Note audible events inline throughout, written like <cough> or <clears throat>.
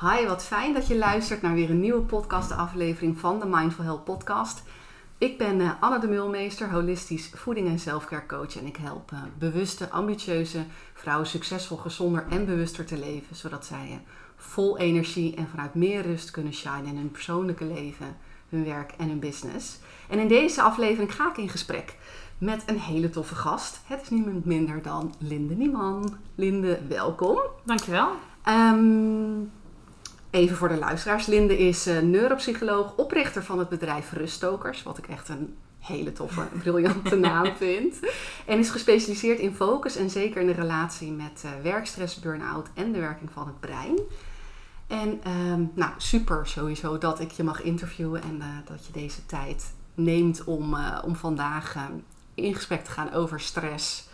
Hi, wat fijn dat je luistert naar weer een nieuwe podcastaflevering van de Mindful Health Podcast. Ik ben uh, Anne de Mulmeester, holistisch voeding- en selfcare coach. En ik help uh, bewuste, ambitieuze vrouwen succesvol, gezonder en bewuster te leven. Zodat zij uh, vol energie en vanuit meer rust kunnen shine in hun persoonlijke leven, hun werk en hun business. En in deze aflevering ga ik in gesprek met een hele toffe gast. Het is niemand minder dan Linde Nieman. Linde, welkom. Dankjewel. Um, even voor de luisteraars. Linde is uh, neuropsycholoog, oprichter van het bedrijf Ruststokers. Wat ik echt een hele toffe, <laughs> briljante naam vind. En is gespecialiseerd in focus en zeker in de relatie met uh, werkstress, burn-out en de werking van het brein. En um, nou, super sowieso dat ik je mag interviewen en uh, dat je deze tijd neemt om, om vandaag in gesprek te gaan over stress,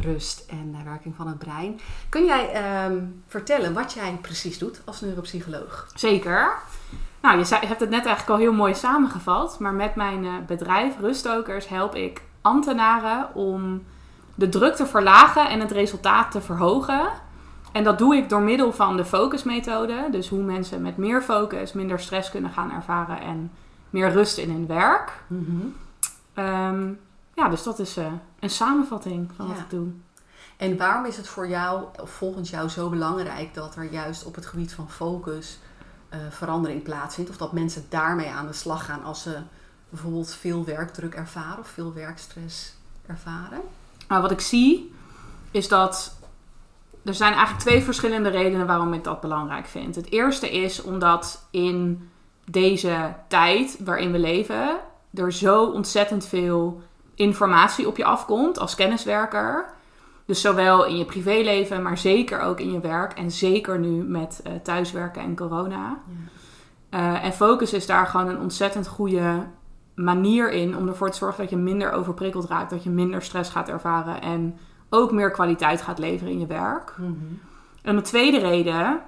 rust en uh, werking van het brein. Kun jij um, vertellen wat jij precies doet als neuropsycholoog? Zeker. Nou, je, zei, je hebt het net eigenlijk al heel mooi samengevat. Maar met mijn uh, bedrijf Ruststokers help ik ambtenaren om de druk te verlagen en het resultaat te verhogen. En dat doe ik door middel van de focusmethode. Dus hoe mensen met meer focus minder stress kunnen gaan ervaren en meer rust in hun werk. Mm -hmm. um, ja, dus dat is uh, een samenvatting van wat ik doe. En waarom is het voor jou, of volgens jou, zo belangrijk dat er juist op het gebied van focus uh, verandering plaatsvindt? Of dat mensen daarmee aan de slag gaan als ze bijvoorbeeld veel werkdruk ervaren of veel werkstress ervaren? Maar wat ik zie is dat er zijn eigenlijk twee verschillende redenen waarom ik dat belangrijk vind. Het eerste is omdat in deze tijd waarin we leven er zo ontzettend veel informatie op je afkomt als kenniswerker. Dus zowel in je privéleven, maar zeker ook in je werk. En zeker nu met uh, thuiswerken en corona. Ja. Uh, en focus is daar gewoon een ontzettend goede manier in om ervoor te zorgen dat je minder overprikkeld raakt. Dat je minder stress gaat ervaren en ook meer kwaliteit gaat leveren in je werk. Mm -hmm. En de tweede reden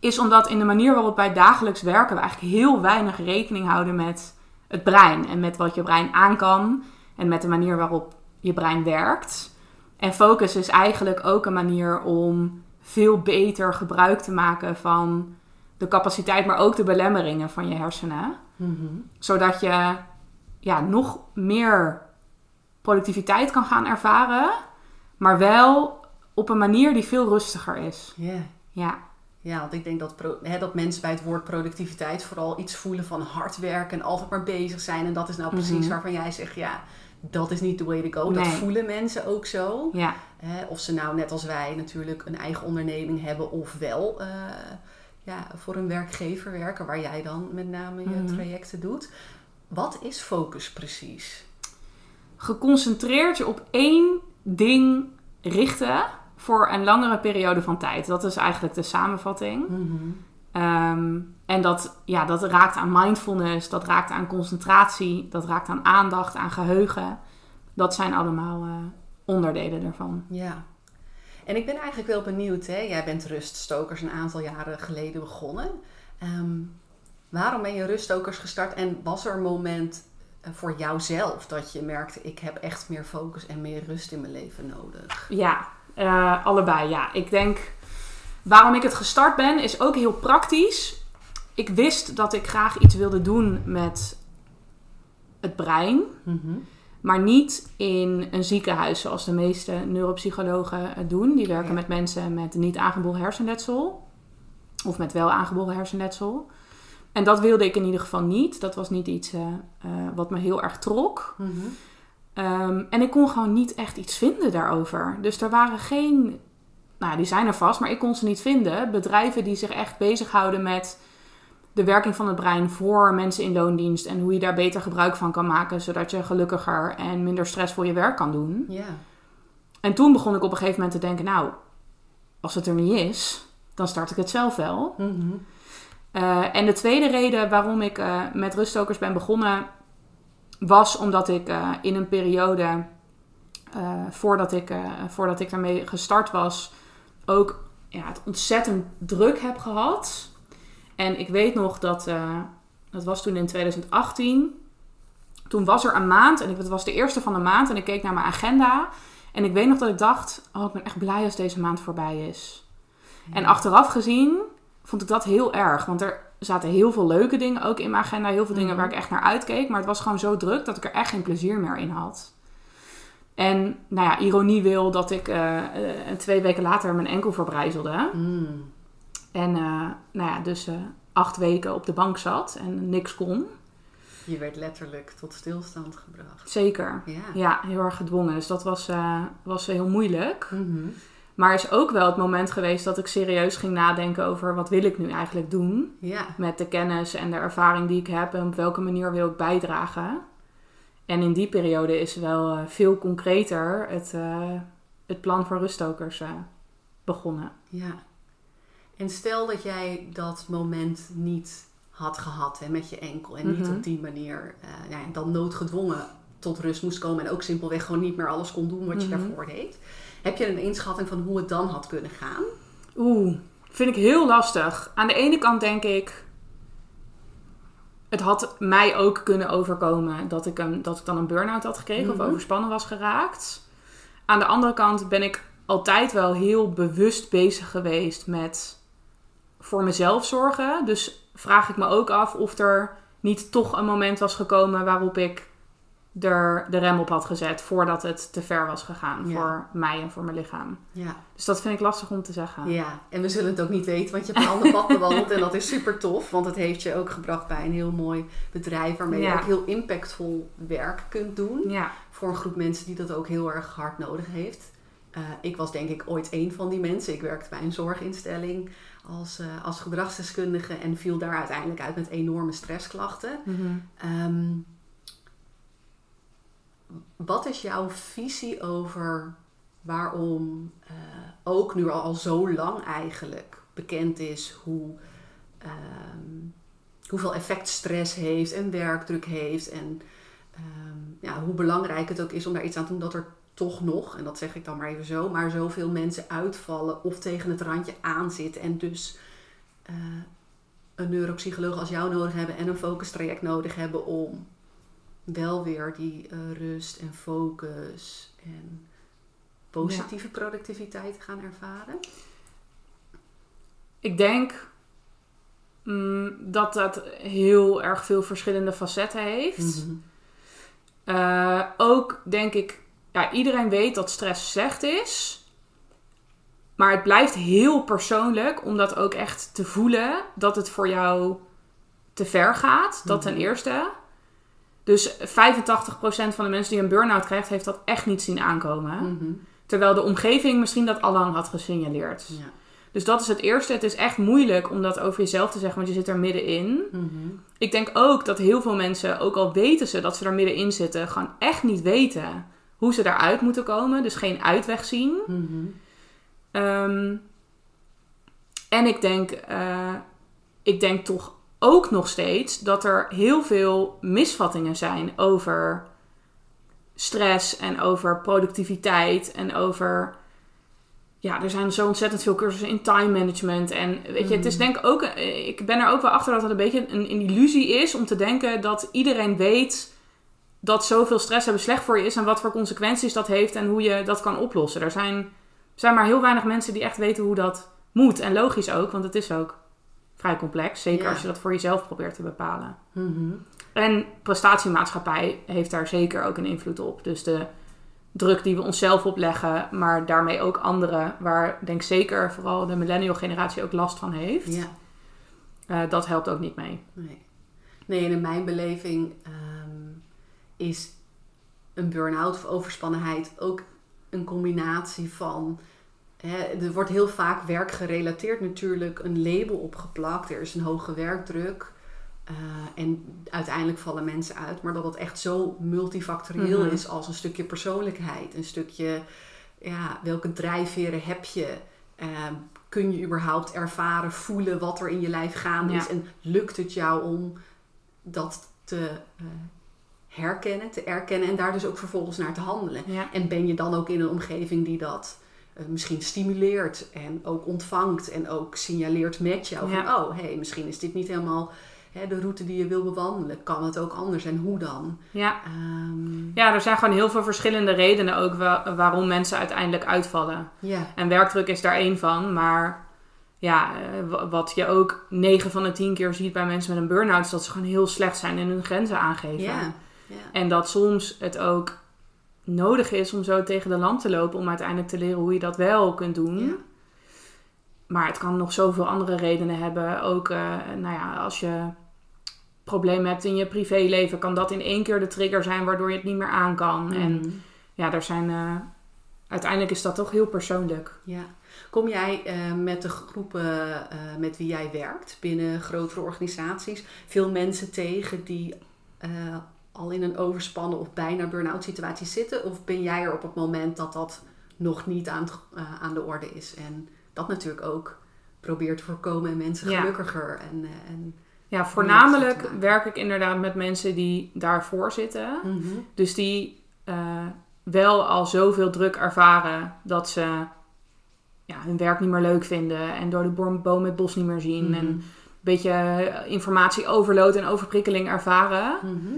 is omdat in de manier waarop wij dagelijks werken... we eigenlijk heel weinig rekening houden met het brein. En met wat je brein aan kan en met de manier waarop je brein werkt. En focus is eigenlijk ook een manier om veel beter gebruik te maken van de capaciteit, maar ook de belemmeringen van je hersenen. Mm -hmm. Zodat je ja, nog meer productiviteit kan gaan ervaren, maar wel op een manier die veel rustiger is. Yeah. Ja. Ja, want ik denk dat, dat mensen bij het woord productiviteit vooral iets voelen van hard werken en altijd maar bezig zijn. En dat is nou precies mm -hmm. waarvan jij zegt, ja, dat is niet the way to go. Nee. Dat voelen mensen ook zo. Ja. Of ze nou net als wij natuurlijk een eigen onderneming hebben of wel uh, ja, voor een werkgever werken, waar jij dan met name je mm -hmm. trajecten doet. Wat is focus precies? Geconcentreerd je op één ding richten voor een langere periode van tijd. Dat is eigenlijk de samenvatting. Mm -hmm. um, en dat, ja, dat raakt aan mindfulness, dat raakt aan concentratie, dat raakt aan aandacht, aan geheugen. Dat zijn allemaal uh, onderdelen daarvan. Ja. En ik ben eigenlijk wel benieuwd, hè? jij bent ruststokers een aantal jaren geleden begonnen. Um, waarom ben je ruststokers gestart en was er een moment voor jouzelf dat je merkte, ik heb echt meer focus en meer rust in mijn leven nodig? Ja, uh, allebei ja. Ik denk, waarom ik het gestart ben, is ook heel praktisch. Ik wist dat ik graag iets wilde doen met het brein. Mm -hmm. Maar niet in een ziekenhuis zoals de meeste neuropsychologen het doen. Die werken ja. met mensen met niet aangeboren hersenletsel. Of met wel aangeboren hersenletsel. En dat wilde ik in ieder geval niet. Dat was niet iets uh, uh, wat me heel erg trok. Mm -hmm. um, en ik kon gewoon niet echt iets vinden daarover. Dus er waren geen... Nou, die zijn er vast, maar ik kon ze niet vinden. Bedrijven die zich echt bezighouden met de werking van het brein voor mensen in loondienst. En hoe je daar beter gebruik van kan maken. Zodat je gelukkiger en minder stressvol je werk kan doen. Ja. En toen begon ik op een gegeven moment te denken... Nou, als het er niet is, dan start ik het zelf wel. Mm -hmm. uh, en de tweede reden waarom ik uh, met ruststokers ben begonnen... was omdat ik uh, in een periode... voordat, ik, voordat ik daarmee gestart was... ook ja, het ontzettend druk heb gehad... En ik weet nog dat, uh, dat was toen in 2018. Toen was er een maand, en het was de eerste van de maand, en ik keek naar mijn agenda. En ik weet nog dat ik dacht, oh, ik ben echt blij als deze maand voorbij is. Ja. En achteraf gezien vond ik dat heel erg. Want er zaten heel veel leuke dingen ook in mijn agenda. Heel veel dingen Mhm. waar ik echt naar uitkeek. Maar het was gewoon zo druk dat ik er echt geen plezier meer in had. En nou ja, ironie wil dat ik eh, eh, twee weken later mijn enkel verbrijzelde. Mm. En eh, nou ja, dus eh, acht weken op de bank zat en niks kon. Je werd letterlijk tot stilstand gebracht. Zeker. Ja. Ja, heel erg gedwongen. Dus dat was, eh, was heel moeilijk. Mhm. Maar is ook wel het moment geweest dat ik serieus ging nadenken over wat wil ik nu eigenlijk doen. Ja. Met de kennis en de ervaring die ik heb en op welke manier wil ik bijdragen. En in die periode is wel veel concreter het, het plan voor ruststokers begonnen. Ja. En stel dat jij dat moment niet had gehad hè, met je enkel en niet Mhm. op die manier eh, ja, dan noodgedwongen tot rust moest komen en ook simpelweg gewoon niet meer alles kon doen wat je Mhm. daarvoor deed. Heb je een inschatting van hoe het dan had kunnen gaan? Oeh, vind ik heel lastig. Aan de ene kant denk ik, het had mij ook kunnen overkomen dat ik, een, dat ik dan een burn-out had gekregen Mhm. of overspannen was geraakt. Aan de andere kant ben ik altijd wel heel bewust bezig geweest met voor mezelf zorgen. Dus vraag ik me ook af of er niet toch een moment was gekomen waarop ik er de rem op had gezet voordat het te ver was gegaan Ja. voor mij en voor mijn lichaam. Ja. Dus dat vind ik lastig om te zeggen. ja, en we zullen het ook niet weten, want je hebt een ander pad bewandeld en dat is super tof, want het heeft je ook gebracht bij een heel mooi bedrijf waarmee je ook heel impactvol werk kunt doen. Ja. voor een groep mensen die dat ook heel erg hard nodig heeft. Eh, ik was denk ik ooit een van die mensen. Ik werkte bij een zorginstelling als, eh, als gedragsdeskundige en viel daar uiteindelijk uit met enorme stressklachten. Mhm. Ehm, wat is jouw visie over waarom eh, ook nu al, al zo lang eigenlijk bekend is hoe, ehm, hoeveel effect stress heeft en werkdruk heeft en ehm, ja, hoe belangrijk het ook is om daar iets aan te doen dat er toch nog, en dat zeg ik dan maar even zo, maar zoveel mensen uitvallen of tegen het randje aanzitten en dus eh, een neuropsycholoog als jou nodig hebben en een focustraject nodig hebben om wel weer die eh, rust en focus en positieve productiviteit te gaan ervaren. Ik denk mm, dat dat heel erg veel verschillende facetten heeft. Eh, ook denk ik, ja, iedereen weet dat stress slecht is. Maar het blijft heel persoonlijk om dat ook echt te voelen dat het voor jou te ver gaat. Dat ten Mhm. eerste. Dus 85% van de mensen die een burn-out krijgt, heeft dat echt niet zien aankomen. Mhm. Terwijl de omgeving misschien dat al lang had gesignaleerd. Ja. Dus dat is het eerste. Het is echt moeilijk om dat over jezelf te zeggen, want je zit er middenin. Mhm. Ik denk ook dat heel veel mensen, ook al weten ze dat ze er middenin zitten, gewoon echt niet weten hoe ze daaruit moeten komen. Dus geen uitweg zien. Mhm. Ehm, en ik denk, eh, ik denk toch ook nog steeds dat er heel veel misvattingen zijn over stress en over productiviteit en over. Ja, er zijn zo ontzettend veel cursussen in time management. En weet je, het is Mm. denk ik ook. Ik ben er ook wel achter dat het een beetje een, een illusie is om te denken dat iedereen weet dat zoveel stress hebben slecht voor je is en wat voor consequenties dat heeft en hoe je dat kan oplossen. Er zijn, zijn maar heel weinig mensen die echt weten hoe dat moet. En logisch ook, want het is ook vrij complex. Zeker Ja. als je dat voor jezelf probeert te bepalen. Mhm. En prestatiemaatschappij heeft daar zeker ook een invloed op. Dus de druk die we onszelf opleggen, maar daarmee ook anderen, waar denk zeker vooral de millennial generatie ook last van heeft. Ja. eh, dat helpt ook niet mee. Nee. Nee, en in mijn beleving ehm, is een burn-out of overspannenheid ook een combinatie van. Hè, er wordt heel vaak werkgerelateerd natuurlijk een label opgeplakt. Er is een hoge werkdruk. eh, en uiteindelijk vallen mensen uit. Maar dat het echt zo multifactorieel Mhm. is als een stukje persoonlijkheid. Een stukje, ja, welke drijfveren heb je? Ehm, kun je überhaupt ervaren, voelen wat er in je lijf gaande Ja. is? En lukt het jou om dat te eh, herkennen, te erkennen en daar dus ook vervolgens naar te handelen? Ja. En ben je dan ook in een omgeving die dat eh, misschien stimuleert en ook ontvangt en ook signaleert met jou van, oh, hé, hey, misschien is dit niet helemaal hè, de route die je wil bewandelen. Kan het ook anders en hoe dan? Ja. Ehm, ja, er zijn gewoon heel veel verschillende redenen ook wa- waarom mensen uiteindelijk uitvallen. ja. En werkdruk is daar één van, maar ja, eh, wa- wat je ook 9 van de 10 keer ziet bij mensen met een burn-out, is dat ze gewoon heel slecht zijn in hun grenzen aangeven. Ja. Ja. En dat soms het ook nodig is om zo tegen de lamp te lopen om uiteindelijk te leren hoe je dat wel kunt doen. Ja. Maar het kan nog zoveel andere redenen hebben. Ook, eh, nou ja, als je problemen hebt in je privéleven, kan dat in één keer de trigger zijn waardoor je het niet meer aan kan. En Mhm. ja, daar zijn. eh, uiteindelijk is dat toch heel persoonlijk. Ja. Kom jij eh, met de groepen met wie jij werkt binnen grotere organisaties veel mensen tegen die al in een overspannen of bijna burn-out situatie zitten? Of ben jij er op het moment dat dat nog niet aan, eh, aan de orde is? En dat natuurlijk ook probeert te voorkomen en mensen Ja. gelukkiger en, eh, en Ja, voornamelijk werk ik inderdaad met mensen die daarvoor zitten. Mhm. Dus die eh, wel al zoveel druk ervaren dat ze ja, hun werk niet meer leuk vinden en door de boom- het bos niet meer zien. Mhm. En een beetje informatie overload en overprikkeling ervaren. Mhm.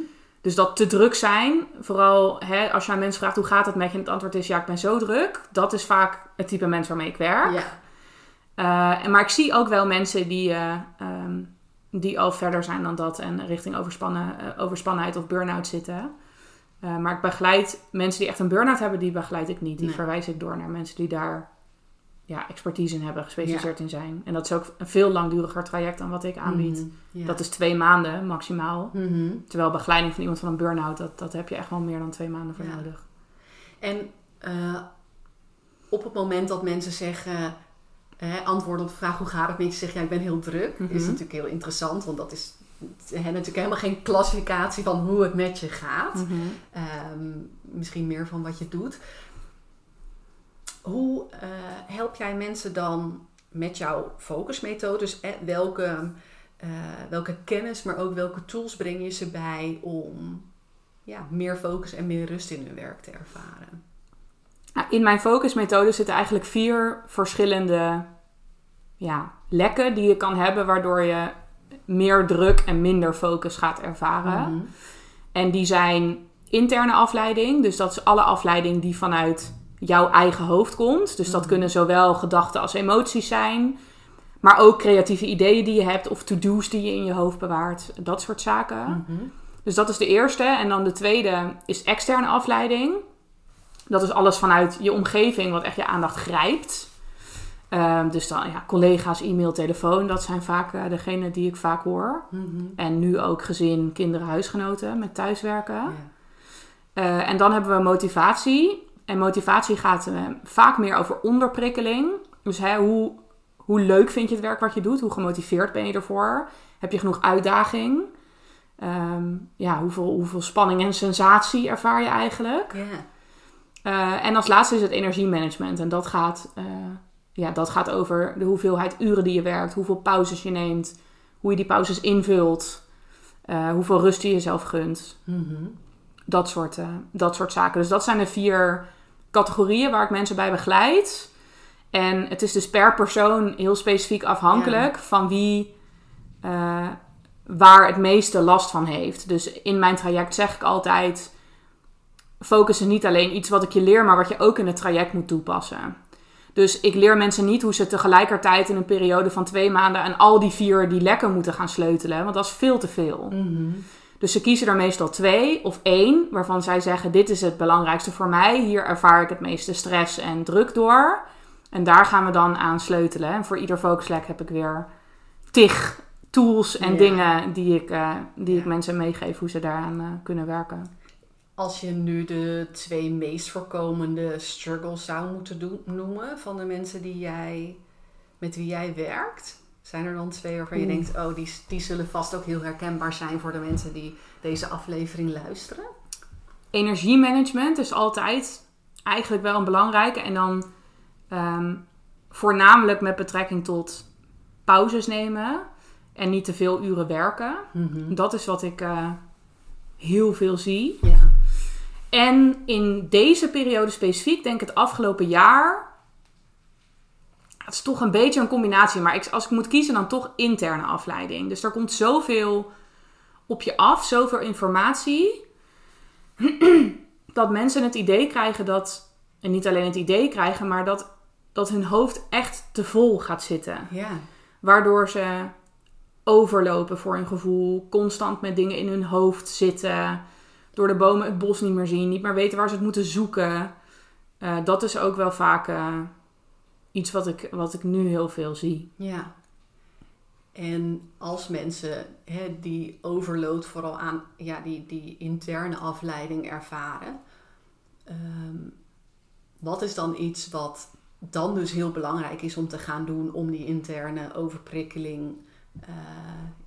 Dus dat te druk zijn, vooral hè, als je aan mensen vraagt hoe gaat het met je en het antwoord is ja, ik ben zo druk. Dat is vaak het type mens waarmee ik werk. Ja. Eh, en, maar ik zie ook wel mensen die, eh, ehm, die al verder zijn dan dat en richting overspannen, eh, overspannenheid of burn-out zitten. Maar ik begeleid mensen die echt een burn-out hebben, die begeleid ik niet. Die Nee. verwijs ik door naar mensen die daar ja, expertise in hebben, gespecialiseerd in zijn. En dat is ook een veel langduriger traject dan wat ik aanbied. Mhm. Dat is twee maanden maximaal. Mhm. Terwijl begeleiding van iemand van een burn-out, dat, dat heb je echt wel meer dan twee maanden voor Ja. nodig. En eh, op het moment dat mensen zeggen, hè, antwoorden op de vraag hoe gaat het met je, zeg ja, ik ben heel druk, Mhm. is natuurlijk heel interessant, want dat is hè, natuurlijk helemaal geen klassificatie van hoe het met je gaat. Mhm. Ehm, misschien meer van wat je doet. Hoe eh, help jij mensen dan met jouw focusmethodes? Eh, welke, eh, welke kennis, maar ook welke tools breng je ze bij om ja, meer focus en meer rust in hun werk te ervaren? Nou, in mijn focusmethode zitten eigenlijk vier verschillende ja, lekken die je kan hebben, waardoor je meer druk en minder focus gaat ervaren. Mhm. En die zijn interne afleiding, dus dat is alle afleiding die vanuit jouw eigen hoofd komt. Dus dat Mhm. kunnen zowel gedachten als emoties zijn, maar ook creatieve ideeën die je hebt of to-do's die je in je hoofd bewaart, dat soort zaken. Mhm. Dus dat is de eerste. En dan de tweede is externe afleiding. Dat is alles vanuit je omgeving wat echt je aandacht grijpt. Ehm, dus dan ja, collega's, e-mail, telefoon. Dat zijn vaak uh, degene die ik vaak hoor. Mhm. En nu ook gezin, kinderen, huisgenoten met thuiswerken. Uh, en dan hebben we motivatie. En motivatie gaat uh, vaak meer over onderprikkeling. Dus hè, hoe, hoe leuk vind je het werk wat je doet? Hoe gemotiveerd ben je ervoor? Heb je genoeg uitdaging? Um, ja, hoeveel, hoeveel spanning en sensatie ervaar je eigenlijk? Ja. Uh, en als laatste is het energiemanagement. En dat gaat, uh, ja, dat gaat over de hoeveelheid uren die je werkt, hoeveel pauzes je neemt, hoe je die pauzes invult, hoeveel rust je jezelf gunt. Mhm. Dat, soort, dat soort zaken. Dus dat zijn de vier categorieën waar ik mensen bij begeleid. En het is dus per persoon heel specifiek afhankelijk ja. van wie uh, waar het meeste last van heeft. Dus in mijn traject zeg ik altijd: focus is niet alleen iets wat ik je leer, maar wat je ook in het traject moet toepassen. Dus ik leer mensen niet hoe ze tegelijkertijd in een periode van twee maanden aan al die vier die lekken moeten gaan sleutelen, want dat is veel te veel. Mm -hmm. Dus ze kiezen er meestal twee of één, waarvan zij zeggen: Dit is het belangrijkste voor mij. Hier ervaar ik het meeste stress en druk door. En daar gaan we dan aan sleutelen. En voor ieder focuslek heb ik weer tig tools en ja. dingen die, ik, uh, die ja. ik mensen meegeef hoe ze daaraan uh, kunnen werken. Als je nu de twee meest voorkomende struggles zou moeten doen, noemen van de mensen die jij, met wie jij werkt, zijn er dan twee waarvan je denkt, oh, die, die zullen vast ook heel herkenbaar zijn voor de mensen die deze aflevering luisteren? Energiemanagement is altijd eigenlijk wel een belangrijke. En dan um, voornamelijk met betrekking tot pauzes nemen en niet te veel uren werken. Mm -hmm. Dat is wat ik uh, heel veel zie. Ja. En in deze periode specifiek, denk ik het afgelopen jaar. Het is toch een beetje een combinatie, maar ik, als ik moet kiezen, dan toch interne afleiding. Dus er komt zoveel op je af, zoveel informatie. <clears throat> dat mensen het idee krijgen dat. En niet alleen het idee krijgen, maar dat dat hun hoofd echt te vol gaat zitten. Ja. Waardoor ze overlopen voor hun gevoel, constant met dingen in hun hoofd zitten, door de bomen het bos niet meer zien, niet meer weten waar ze het moeten zoeken. Eh, dat is ook wel vaak eh, iets wat ik, wat ik nu heel veel zie. Ja. En als mensen hè, die overload vooral aan ja, die, die interne afleiding ervaren, ehm, wat is dan iets wat dan dus heel belangrijk is om te gaan doen om die interne overprikkeling eh,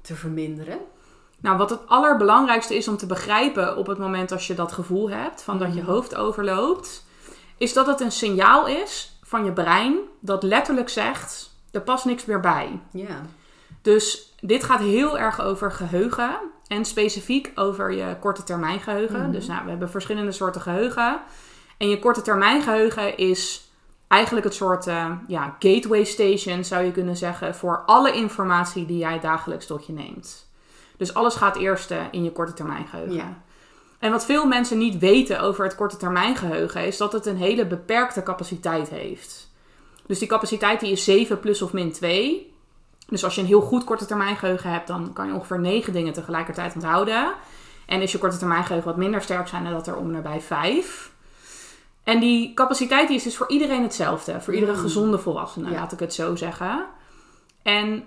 te verminderen? Nou, wat het allerbelangrijkste is om te begrijpen op het moment als je dat gevoel hebt van dat je Mhm. hoofd overloopt, is dat het een signaal is van je brein dat letterlijk zegt: er past niks meer bij. Ja. Dus dit gaat heel erg over geheugen en specifiek over je korte termijn geheugen. Mhm. Dus nou, we hebben verschillende soorten geheugen. En je korte termijn geheugen is eigenlijk het soort eh, ja, gateway station, zou je kunnen zeggen, voor alle informatie die jij dagelijks tot je neemt. Dus alles gaat eerst eh, in je korte termijn geheugen. Ja. En wat veel mensen niet weten over het korte termijn geheugen is dat het een hele beperkte capaciteit heeft. Dus die capaciteit die is 7 plus of min 2. Dus als je een heel goed korte termijn geheugen hebt, dan kan je ongeveer 9 dingen tegelijkertijd onthouden. En is je korte termijn geheugen wat minder sterk zijn, dan dat er om nabij 5. En die capaciteit die is dus voor iedereen hetzelfde. Voor iedere Mm. gezonde volwassene, Ja. laat ik het zo zeggen. En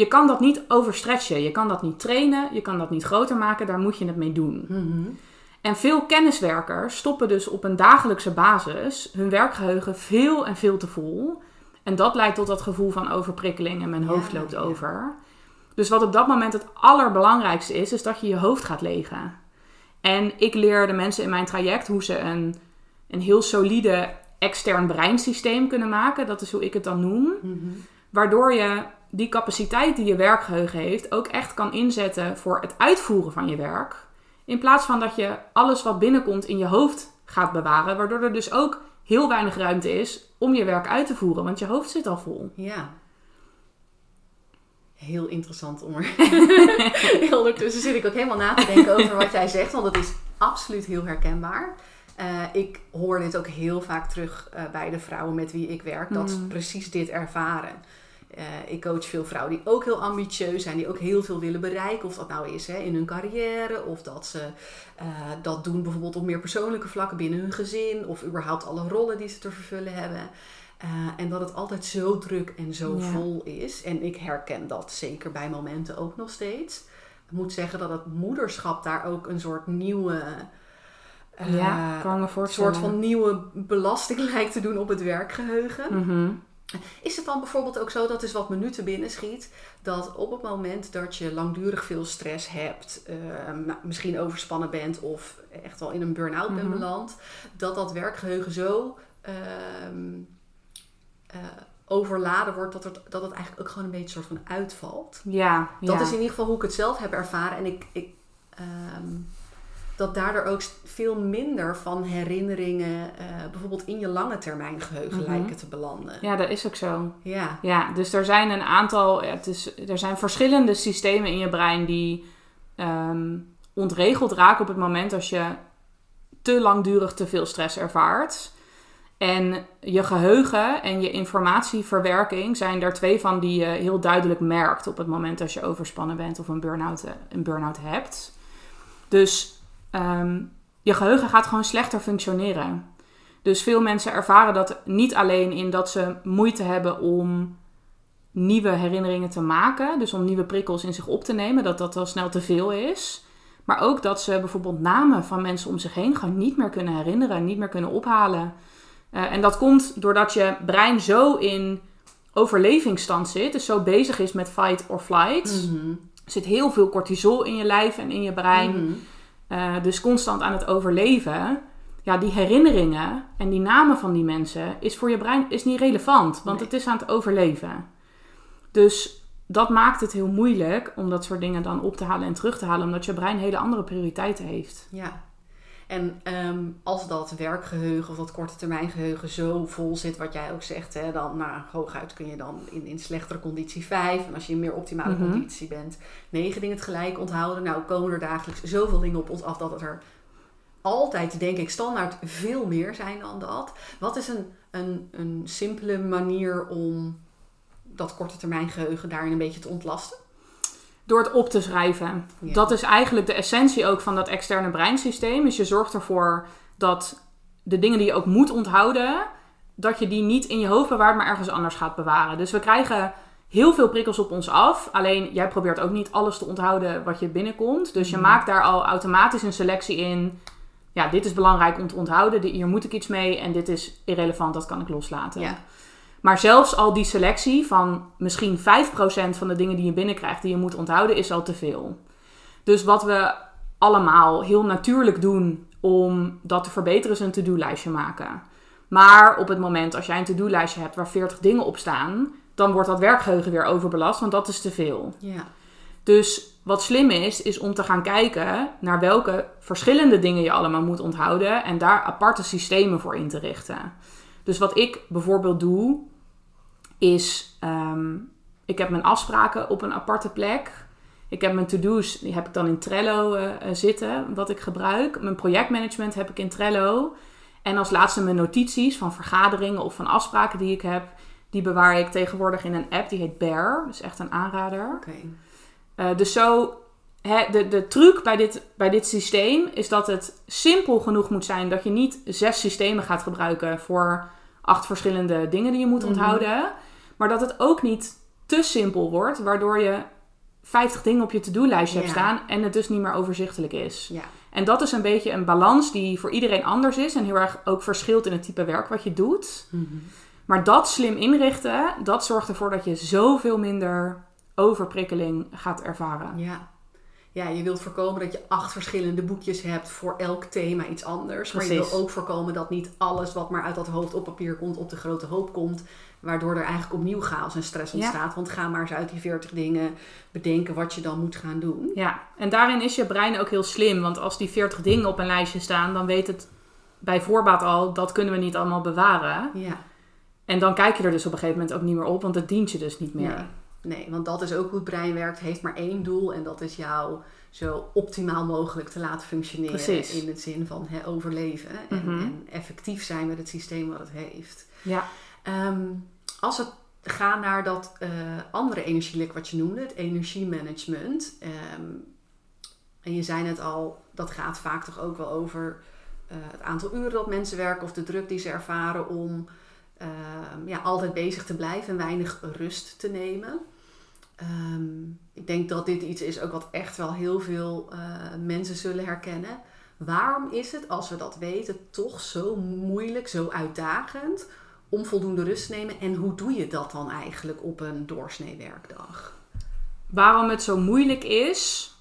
je kan dat niet overstretchen. Je kan dat niet trainen. Je kan dat niet groter maken. Daar moet je het mee doen. Mhm. En veel kenniswerkers stoppen dus op een dagelijkse basis hun werkgeheugen veel en veel te vol. En dat leidt tot dat gevoel van overprikkeling en mijn Ja, hoofd loopt ja. over. Dus wat op dat moment het allerbelangrijkste is, is dat je je hoofd gaat legen. En ik leer de mensen in mijn traject hoe ze een, een heel solide extern breinsysteem kunnen maken. Dat is hoe ik het dan noem. Mhm. Waardoor je die capaciteit die je werkgeheugen heeft ook echt kan inzetten voor het uitvoeren van je werk. In plaats van dat je alles wat binnenkomt in je hoofd gaat bewaren. Waardoor er dus ook heel weinig ruimte is om je werk uit te voeren. Want je hoofd zit al vol. Ja. Heel interessant om er. <laughs> Ondertussen zit ik ook helemaal na te denken over wat jij zegt, want het is absoluut heel herkenbaar. Eh, ik hoor dit ook heel vaak terug eh, bij de vrouwen met wie ik werk, dat ze Mm. precies dit ervaren. Eh, ik coach veel vrouwen die ook heel ambitieus zijn, die ook heel veel willen bereiken. Of dat nou is hè, in hun carrière, of dat ze eh, dat doen bijvoorbeeld op meer persoonlijke vlakken binnen hun gezin, of überhaupt alle rollen die ze te vervullen hebben. Eh, en dat het altijd zo druk en zo Ja. vol is. En ik herken dat zeker bij momenten ook nog steeds. Ik moet zeggen dat het moederschap daar ook een soort nieuwe. ja, kan me soort van nieuwe belasting <laughs> lijkt te doen op het werkgeheugen. Mhm. Is het dan bijvoorbeeld ook zo, dat is wat me nu te binnen schiet, dat op het moment dat je langdurig veel stress hebt, eh, nou, misschien overspannen bent of echt wel in een burn-out bent Mhm. beland, dat dat werkgeheugen zo ehm, eh, overladen wordt dat het, dat het eigenlijk ook gewoon een beetje een soort van uitvalt. Ja, Dat ja. is in ieder geval hoe ik het zelf heb ervaren. En ik, ik, ehm, dat daardoor ook veel minder van herinneringen, eh, bijvoorbeeld in je lange termijn geheugen, Mhm. lijken te belanden. ja, dat is ook zo. Ja. Ja, dus er zijn een aantal, het is, er zijn verschillende systemen in je brein die ehm, ontregeld raken op het moment als je te langdurig te veel stress ervaart. En je geheugen en je informatieverwerking zijn er twee van die je heel duidelijk merkt op het moment als je overspannen bent of een burn-out, een burn-out hebt. Dus ehm, je geheugen gaat gewoon slechter functioneren. Dus veel mensen ervaren dat niet alleen in dat ze moeite hebben om nieuwe herinneringen te maken, dus om nieuwe prikkels in zich op te nemen, dat dat al snel te veel is. Maar ook dat ze bijvoorbeeld namen van mensen om zich heen gewoon niet meer kunnen herinneren, niet meer kunnen ophalen. Eh, en dat komt doordat je brein zo in overlevingsstand zit, dus zo bezig is met fight or flight. Mhm. Er zit heel veel cortisol in je lijf en in je brein. Mhm. Eh, dus constant aan het overleven. Ja, die herinneringen en die namen van die mensen is voor je brein is niet relevant, want Nee. het is aan het overleven. Dus dat maakt het heel moeilijk om dat soort dingen dan op te halen en terug te halen, omdat je brein hele andere prioriteiten heeft. Ja. En ehm, als dat werkgeheugen of dat korte termijn geheugen zo vol zit, wat jij ook zegt, hè, dan nou, hooguit kun je dan in, in slechtere conditie 5. En als je in meer optimale Mhm. conditie bent, negen dingen tegelijk onthouden. Nou komen er dagelijks zoveel dingen op ons af dat het er altijd, denk ik, standaard veel meer zijn dan dat. Wat is een, een, een simpele manier om dat korte termijn geheugen daarin een beetje te ontlasten? Door het op te schrijven. Ja. Dat is eigenlijk de essentie ook van dat externe breinsysteem. Dus je zorgt ervoor dat de dingen die je ook moet onthouden, dat je die niet in je hoofd bewaart, maar ergens anders gaat bewaren. Dus we krijgen heel veel prikkels op ons af. Alleen jij probeert ook niet alles te onthouden wat je binnenkomt. Dus je Mhm. maakt daar al automatisch een selectie in. Ja, dit is belangrijk om te onthouden. Hier moet ik iets mee. En dit is irrelevant, dat kan ik loslaten. Ja. Maar zelfs al die selectie van misschien 5% van de dingen die je binnenkrijgt die je moet onthouden, is al te veel. Dus wat we allemaal heel natuurlijk doen om dat te verbeteren, is een to-do-lijstje maken. Maar op het moment als jij een to-do-lijstje hebt waar 40 dingen op staan, dan wordt dat werkgeheugen weer overbelast, want dat is te veel. Ja. Dus wat slim is, is om te gaan kijken naar welke verschillende dingen je allemaal moet onthouden en daar aparte systemen voor in te richten. Dus wat ik bijvoorbeeld doe, is ehm, ik heb mijn afspraken op een aparte plek. Ik heb mijn to-do's, die heb ik dan in Trello eh, eh, zitten, wat ik gebruik. Mijn projectmanagement heb ik in Trello. En als laatste mijn notities van vergaderingen of van afspraken die ik heb, die bewaar ik tegenwoordig in een app die heet Bear. Dat is echt een aanrader. Eh, dus zo, de, de truc bij dit, bij dit systeem is dat het simpel genoeg moet zijn dat je niet zes systemen gaat gebruiken voor acht verschillende dingen die je moet Mhm. onthouden. Maar dat het ook niet te simpel wordt, waardoor je 50 dingen op je to-do-lijstje hebt Ja. staan en het dus niet meer overzichtelijk is. Ja. En dat is een beetje een balans die voor iedereen anders is en heel erg ook verschilt in het type werk wat je doet. Mhm. Maar dat slim inrichten, dat zorgt ervoor dat je zoveel minder overprikkeling gaat ervaren. Ja. Ja, je wilt voorkomen dat je acht verschillende boekjes hebt voor elk thema iets anders. Maar je Precies. wil ook voorkomen dat niet alles wat maar uit dat hoofd op papier komt, op de grote hoop komt. Waardoor er eigenlijk opnieuw chaos en stress Ja. ontstaat. Want ga maar eens uit die 40 dingen bedenken wat je dan moet gaan doen. Ja, en daarin is je brein ook heel slim. Want als die 40 dingen op een lijstje staan, dan weet het bij voorbaat al, dat kunnen we niet allemaal bewaren. Ja, En dan kijk je er dus op een gegeven moment ook niet meer op, want het dient je dus niet meer. nee. Nee, want dat is ook hoe het brein werkt. Het heeft maar één doel en dat is jou zo optimaal mogelijk te laten functioneren. Precies. In het zin van hè, overleven en, Mhm. en effectief zijn met het systeem wat het heeft. Ja, Ehm, als het gaat naar dat eh, andere energielek wat je noemde, het energiemanagement. ehm, en je zei net al, dat gaat vaak toch ook wel over eh, het aantal uren dat mensen werken of de druk die ze ervaren om ehm, ja, altijd bezig te blijven en weinig rust te nemen. Ehm, ik denk dat dit iets is ook wat echt wel heel veel eh, mensen zullen herkennen. Waarom is het, als we dat weten, toch zo moeilijk, zo uitdagend om voldoende rust nemen? En hoe doe je dat dan eigenlijk op een doorsnee werkdag? waarom het zo moeilijk is,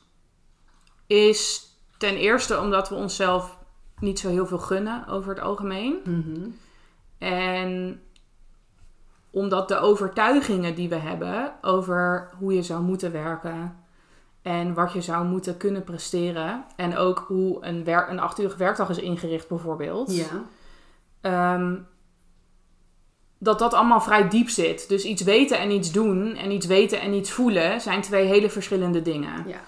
is ten eerste omdat we onszelf niet zo heel veel gunnen over het algemeen. En omdat de overtuigingen die we hebben over hoe je zou moeten werken en wat je zou moeten kunnen presteren en ook hoe een, wer- een achtuurige werkdag is ingericht bijvoorbeeld, Ja, ehm, dat dat allemaal vrij diep zit. Dus iets weten en iets doen en iets weten en iets voelen zijn twee hele verschillende dingen. ja,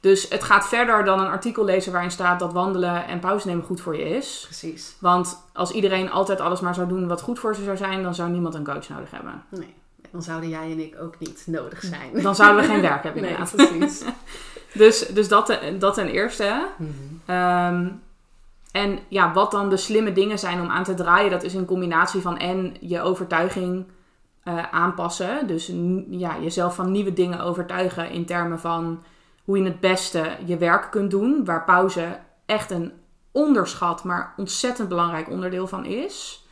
Dus het gaat verder dan een artikel lezen waarin staat dat wandelen en pauze nemen goed voor je is. precies. Want als iedereen altijd alles maar zou doen wat goed voor ze zou zijn, dan zou niemand een coach nodig hebben. Nee, dan zouden jij en ik ook niet nodig zijn. <laughs> Dan zouden we geen werk hebben nee, inderdaad. precies. <laughs> Dus, dus dat, ten- dat ten eerste. Ehm, en ja, wat dan de slimme dingen zijn om aan te draaien, dat is een combinatie van en je overtuiging eh, aanpassen. Dus ja, jezelf van nieuwe dingen overtuigen in termen van hoe je het beste je werk kunt doen. Waar pauze echt een onderschat, maar ontzettend belangrijk onderdeel van is.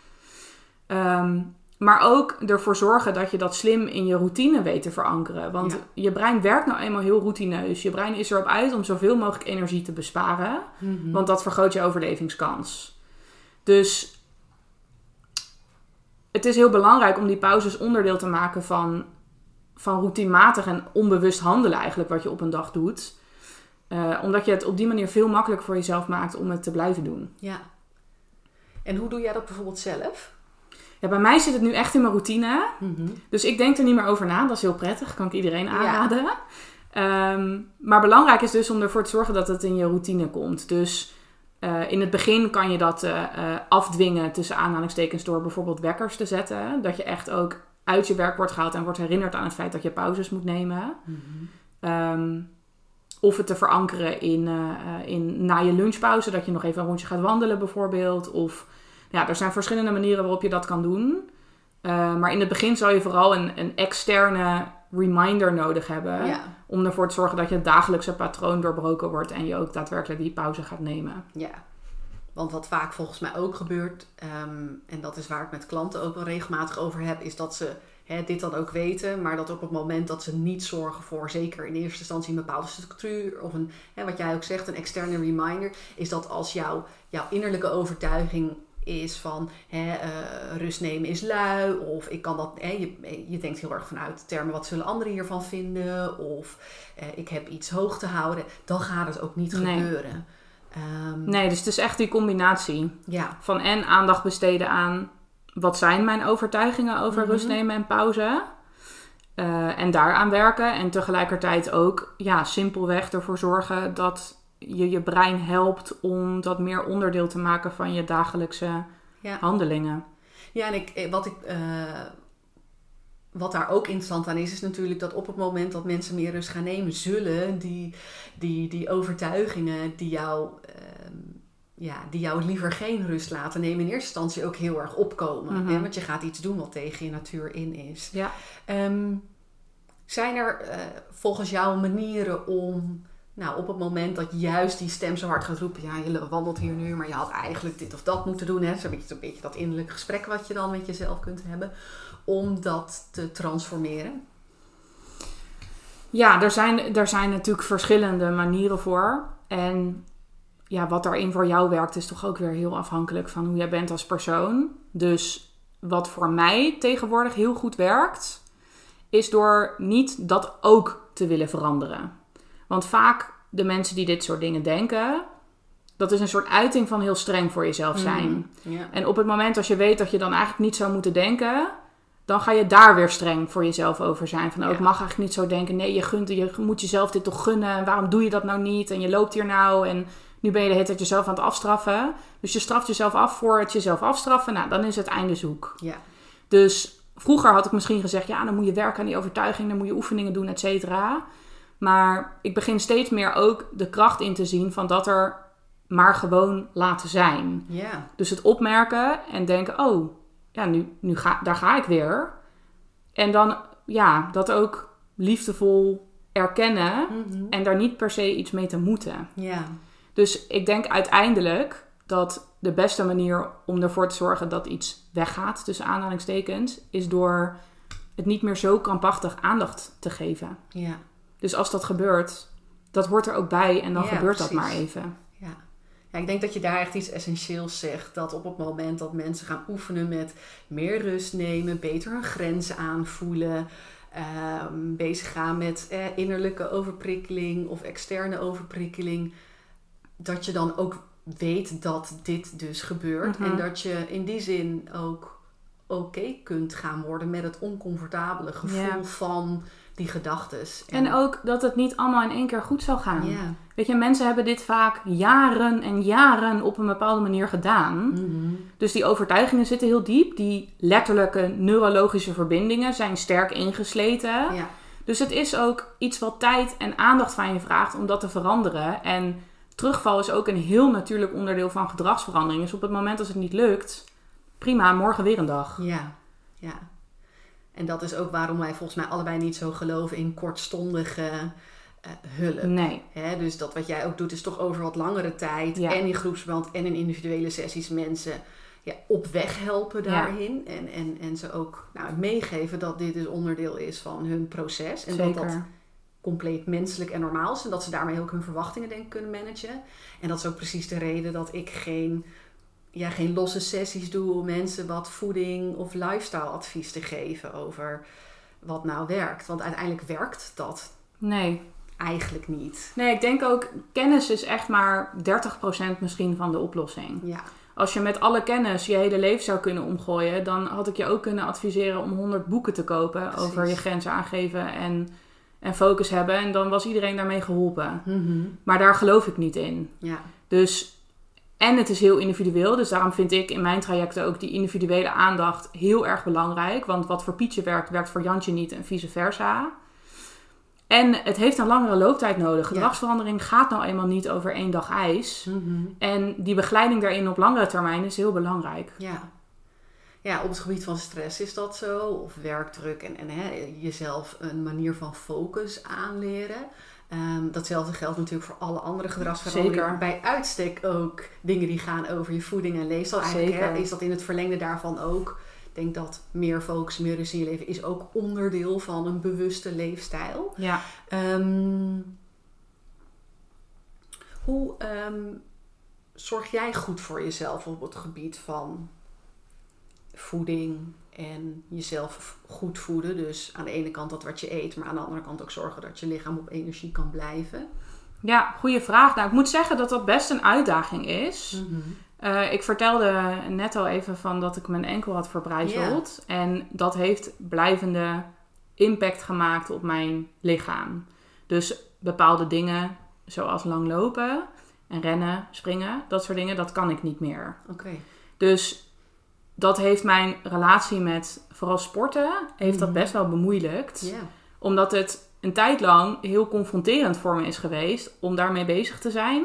Ehm, maar ook ervoor zorgen dat je dat slim in je routine weet te verankeren. Want Ja. je brein werkt nou eenmaal heel routineus. Je brein is erop uit om zoveel mogelijk energie te besparen. Mhm. Want dat vergroot je overlevingskans. Dus het is heel belangrijk om die pauzes onderdeel te maken van, van routinematig en onbewust handelen eigenlijk wat je op een dag doet. Eh, omdat je het op die manier veel makkelijker voor jezelf maakt om het te blijven doen. Ja. En hoe doe jij dat bijvoorbeeld zelf? Ja, bij mij zit het nu echt in mijn routine. Mhm. Dus ik denk er niet meer over na. Dat is heel prettig. Kan ik iedereen aanraden. Ehm, maar belangrijk is dus om ervoor te zorgen dat het in je routine komt. Dus Eh, in het begin kan je dat eh, eh, afdwingen tussen aanhalingstekens door bijvoorbeeld wekkers te zetten. Dat je echt ook uit je werk wordt gehaald en wordt herinnerd aan het feit dat je pauzes moet nemen. Ehm, of het te verankeren in, in na je lunchpauze, dat je nog even een rondje gaat wandelen bijvoorbeeld. Of ja, er zijn verschillende manieren waarop je dat kan doen. Eh, maar in het begin zal je vooral een, een externe reminder nodig hebben. Ja, Om ervoor te zorgen dat je dagelijkse patroon doorbroken wordt en je ook daadwerkelijk die pauze gaat nemen. ja. Want wat vaak volgens mij ook gebeurt, ehm, en dat is waar ik met klanten ook wel regelmatig over heb, is dat ze hè, dit dan ook weten, maar dat op het moment dat ze niet zorgen voor, zeker in eerste instantie een bepaalde structuur of een, hè, wat jij ook zegt, een externe reminder, is dat als jouw, jouw innerlijke overtuiging is van hè, eh, rust nemen is lui, of ik kan dat, hè, je, je denkt heel erg vanuit termen wat zullen anderen hiervan vinden, of eh, ik heb iets hoog te houden, dan gaat het ook niet Nee. gebeuren. Ehm, Nee, dus het is echt die combinatie Ja, van en aandacht besteden aan wat zijn mijn overtuigingen over Mhm. rust nemen en pauze. Eh, en daaraan werken. En tegelijkertijd ook ja, simpelweg ervoor zorgen dat je je brein helpt om dat meer onderdeel te maken van je dagelijkse ja. handelingen. Ja, en ik, eh, wat, ik, eh, wat daar ook interessant aan is, is natuurlijk dat op het moment dat mensen meer rust gaan nemen, zullen die, die, die overtuigingen die jou, ehm, ja, die jou liever geen rust laten nemen, in eerste instantie ook heel erg opkomen. Mhm. Hè? Want je gaat iets doen wat tegen je natuur in is. Ja. Ehm, zijn er eh, volgens jou manieren om, nou, op het moment dat juist die stem zo hard gaat roepen, ja, je wandelt hier nu, maar je had eigenlijk dit of dat moeten doen, hè? Zo'n beetje, beetje dat innerlijke gesprek wat je dan met jezelf kunt hebben, om dat te transformeren? Ja, er zijn, er zijn natuurlijk verschillende manieren voor. En ja, wat daarin voor jou werkt, is toch ook weer heel afhankelijk van hoe jij bent als persoon. Dus wat voor mij tegenwoordig heel goed werkt, is door niet dat ook te willen veranderen. Want vaak de mensen die dit soort dingen denken, dat is een soort uiting van heel streng voor jezelf zijn. Ja. En op het moment als je weet dat je dan eigenlijk niet zou moeten denken, dan ga je daar weer streng voor jezelf over zijn. Van, oh, Ja. ik mag eigenlijk niet zo denken. Nee, je, gunt, je moet jezelf dit toch gunnen. Waarom doe je dat nou niet? En je loopt hier nou en nu ben je de hele tijd jezelf aan het afstraffen. Dus je straft jezelf af voor het jezelf afstraffen. Nou, dan is het einde zoek. Ja. Dus vroeger had ik misschien gezegd, ja, dan moet je werken aan die overtuiging, dan moet je oefeningen doen, et cetera. Maar ik begin steeds meer ook de kracht in te zien van dat er maar gewoon laten zijn. Ja. Dus het opmerken en denken, oh, ja, nu, nu ga, daar ga ik weer. En dan, ja, dat ook liefdevol erkennen Mhm. en daar niet per se iets mee te moeten. Ja. Dus ik denk uiteindelijk dat de beste manier om ervoor te zorgen dat iets weggaat, tussen aanhalingstekens, is door het niet meer zo krampachtig aandacht te geven. Ja. Dus als dat gebeurt, dat hoort er ook bij en dan Ja, gebeurt dat maar even. Ja. ja, ik denk dat je daar echt iets essentieels zegt. Dat op het moment dat mensen gaan oefenen met meer rust nemen, beter hun grenzen aanvoelen, ehm, bezig gaan met eh, innerlijke overprikkeling of externe overprikkeling, dat je dan ook weet dat dit dus gebeurt. Mhm. En dat je in die zin ook oké kunt gaan worden met het oncomfortabele gevoel van die gedachtes. En ook dat het niet allemaal in één keer goed zal gaan. Weet je, mensen hebben dit vaak jaren en jaren op een bepaalde manier gedaan. Mhm. Dus die overtuigingen zitten heel diep. Die letterlijke neurologische verbindingen zijn sterk ingesleten. ja. Dus het is ook iets wat tijd en aandacht van je vraagt om dat te veranderen. En terugval is ook een heel natuurlijk onderdeel van gedragsverandering. Dus op het moment als het niet lukt, prima, morgen weer een dag. Ja, ja. En dat is ook waarom wij volgens mij allebei niet zo geloven in kortstondige eh, hulp. Nee. Hè, dus dat wat jij ook doet is toch over wat langere tijd Ja. en in groepsverband en in individuele sessies mensen ja, op weg helpen Ja. daarin. En, en, en ze ook nou, meegeven dat dit dus onderdeel is van hun proces. En Zeker. dat dat compleet menselijk en normaal is. En dat ze daarmee ook hun verwachtingen denk ik kunnen managen. En dat is ook precies de reden dat ik geen, ja, geen losse sessies doe om mensen wat voeding of lifestyle advies te geven over wat nou werkt. Want uiteindelijk werkt dat Nee. eigenlijk niet. Nee, ik denk ook, kennis is echt maar 30% misschien van de oplossing. Ja, Als je met alle kennis je hele leven zou kunnen omgooien, dan had ik je ook kunnen adviseren om 100 boeken te kopen Precies. over je grenzen aangeven en, en focus hebben. En dan was iedereen daarmee geholpen. Mhm. Maar daar geloof ik niet in. ja, Dus, En het is heel individueel. Dus daarom vind ik in mijn trajecten ook die individuele aandacht heel erg belangrijk. Want wat voor Pietje werkt, werkt voor Jantje niet en vice versa. En het heeft een langere looptijd nodig. Gedragsverandering gaat nou eenmaal niet over één dag ijs. Mhm. En die begeleiding daarin op langere termijn is heel belangrijk. Ja. Ja, op het gebied van stress is dat zo. Of werkdruk en, en hè, jezelf een manier van focus aanleren. Ehm, datzelfde geldt natuurlijk voor alle andere gedragsveranderingen. Zeker. Bij uitstek ook dingen die gaan over je voeding en leefstijl. Eigenlijk hè, is dat in het verlengde daarvan ook. Ik denk dat meer focus, meer rust in je leven is ook onderdeel van een bewuste leefstijl. Ja. Ehm, hoe ehm, zorg jij goed voor jezelf op het gebied van voeding en jezelf goed voeden? Dus aan de ene kant dat wat je eet, maar aan de andere kant ook zorgen dat je lichaam op energie kan blijven. Ja, goede vraag. Nou, ik moet zeggen dat dat best een uitdaging is. Eh, ik vertelde net al even van dat ik mijn enkel had verbrijzeld. En dat heeft blijvende impact gemaakt op mijn lichaam. Dus bepaalde dingen, zoals lang lopen en rennen, springen, dat soort dingen, dat kan ik niet meer. Oké. Dus dat heeft mijn relatie met vooral sporten, heeft dat Mhm. best wel bemoeilijkt. Omdat het een tijd lang heel confronterend voor me is geweest om daarmee bezig te zijn.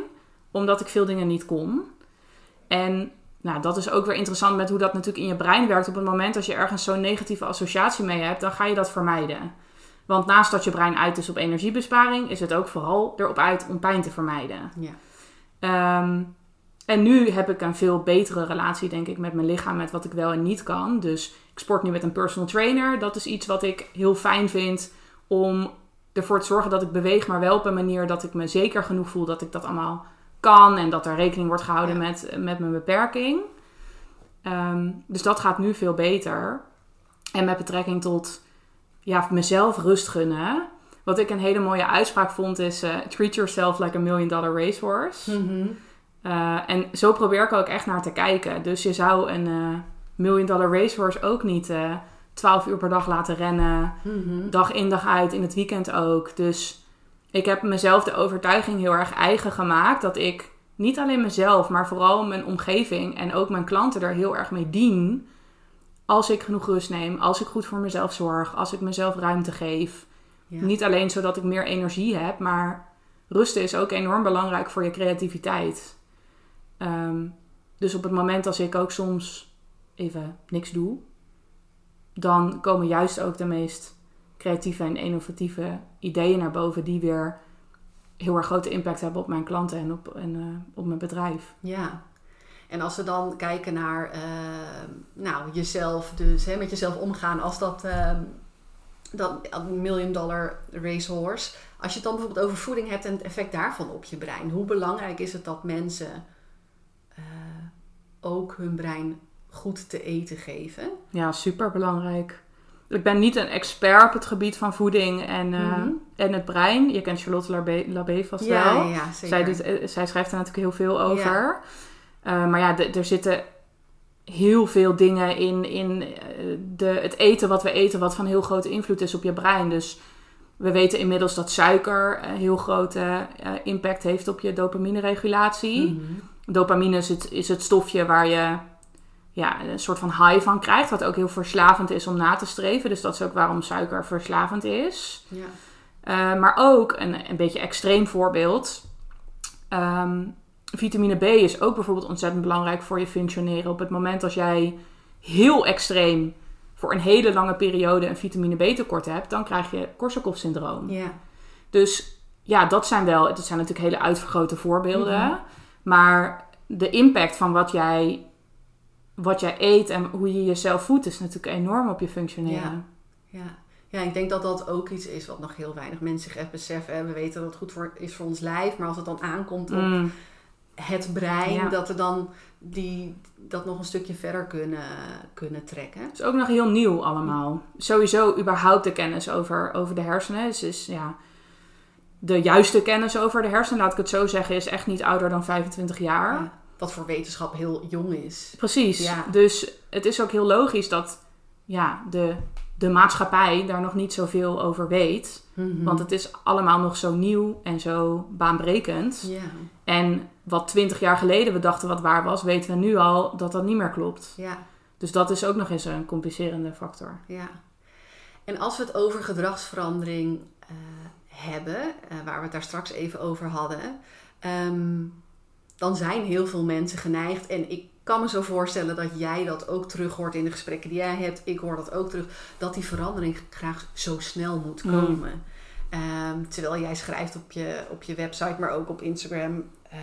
Omdat ik veel dingen niet kon. En nou, dat is ook weer interessant met hoe dat natuurlijk in je brein werkt. Op het moment als je ergens zo'n negatieve associatie mee hebt, dan ga je dat vermijden. Want naast dat je brein uit is op energiebesparing, is het ook vooral erop uit om pijn te vermijden. Ja. Ehm, en nu heb ik een veel betere relatie, denk ik, met mijn lichaam, met wat ik wel en niet kan. Dus ik sport nu met een personal trainer. Dat is iets wat ik heel fijn vind om ervoor te zorgen dat ik beweeg, maar wel op een manier dat ik me zeker genoeg voel dat ik dat allemaal kan en dat er rekening wordt gehouden Ja. met, met mijn beperking. Ehm, dus dat gaat nu veel beter. En met betrekking tot ja, mezelf rust gunnen. Wat ik een hele mooie uitspraak vond is: eh, treat yourself like a million dollar racehorse. Mhm. Uh, en zo probeer ik ook echt naar te kijken. Dus je zou een eh, million dollar racehorse ook niet eh 12 uur per dag laten rennen. Mhm. Dag in dag uit, in het weekend ook. Dus ik heb mezelf de overtuiging heel erg eigen gemaakt dat ik niet alleen mezelf, maar vooral mijn omgeving en ook mijn klanten er heel erg mee dien. Als ik genoeg rust neem, als ik goed voor mezelf zorg, als ik mezelf ruimte geef. Ja. Niet alleen zodat ik meer energie heb, maar rusten is ook enorm belangrijk voor je creativiteit. Ehm, dus op het moment als ik ook soms even niks doe, dan komen juist ook de meest creatieve en innovatieve ideeën naar boven, die weer heel erg grote impact hebben op mijn klanten en op, en, eh, op mijn bedrijf. Ja. En als we dan kijken naar eh, nou, jezelf, dus hè, met jezelf omgaan als dat, eh, dat million dollar racehorse. Als je het dan bijvoorbeeld over voeding hebt en het effect daarvan op je brein. Hoe belangrijk is het dat mensen ook hun brein goed te eten geven? Ja, super belangrijk. Ik ben niet een expert op het gebied van voeding en, eh, Mhm. en het brein. Je kent Charlotte Labé, Labé vast ja, wel. ja. Zij, doet, eh, zij schrijft er natuurlijk heel veel over. Eh, maar ja, er zitten heel veel dingen in, in de, het eten wat we eten, wat van heel grote invloed is op je brein. Dus we weten inmiddels dat suiker een heel grote impact heeft op je dopamine-regulatie. Mhm. Dopamine is het, is het stofje waar je ja, een soort van high van krijgt, wat ook heel verslavend is om na te streven. Dus dat is ook waarom suiker verslavend is. Ja. Uh, maar ook een, een beetje extreem voorbeeld. Ehm, vitamine B is ook bijvoorbeeld ontzettend belangrijk voor je functioneren. Op het moment als jij heel extreem voor een hele lange periode een vitamine B tekort hebt, dan krijg je Korsakoff-syndroom. ja. Dus ja, dat zijn wel, dat zijn natuurlijk hele uitvergrote voorbeelden. Mhm. Maar de impact van wat jij, wat jij eet en hoe je jezelf voedt is natuurlijk enorm op je functioneren. Ja. ja, ik denk dat dat ook iets is wat nog heel weinig mensen zich echt beseffen. We weten dat het goed voor, is voor ons lijf, maar als het dan aankomt op Mm. het brein, Ja. dat we dan die, dat nog een stukje verder kunnen, kunnen trekken. Het is ook nog heel nieuw allemaal. Sowieso überhaupt de kennis over, over de hersenen. Dus is, ja, de juiste kennis over de hersenen, laat ik het zo zeggen, is echt niet ouder dan 25 jaar. Ja, wat voor wetenschap heel jong is. Precies. Ja. Dus het is ook heel logisch dat ja, de de maatschappij daar nog niet zoveel over weet. Mhm. Want het is allemaal nog zo nieuw en zo baanbrekend. Ja, En wat twintig jaar geleden we dachten wat waar was, weten we nu al dat dat niet meer klopt. ja, Dus dat is ook nog eens een complicerende factor. ja. En als we het over gedragsverandering eh, hebben, eh, waar we het daar straks even over hadden, ehm, dan zijn heel veel mensen geneigd. En ik kan me zo voorstellen dat jij dat ook terug hoort in de gesprekken die jij hebt. Ik hoor dat ook terug. Dat die verandering graag zo snel moet Mm. komen. Ehm, terwijl jij schrijft op je, op je website, maar ook op Instagram. ehm,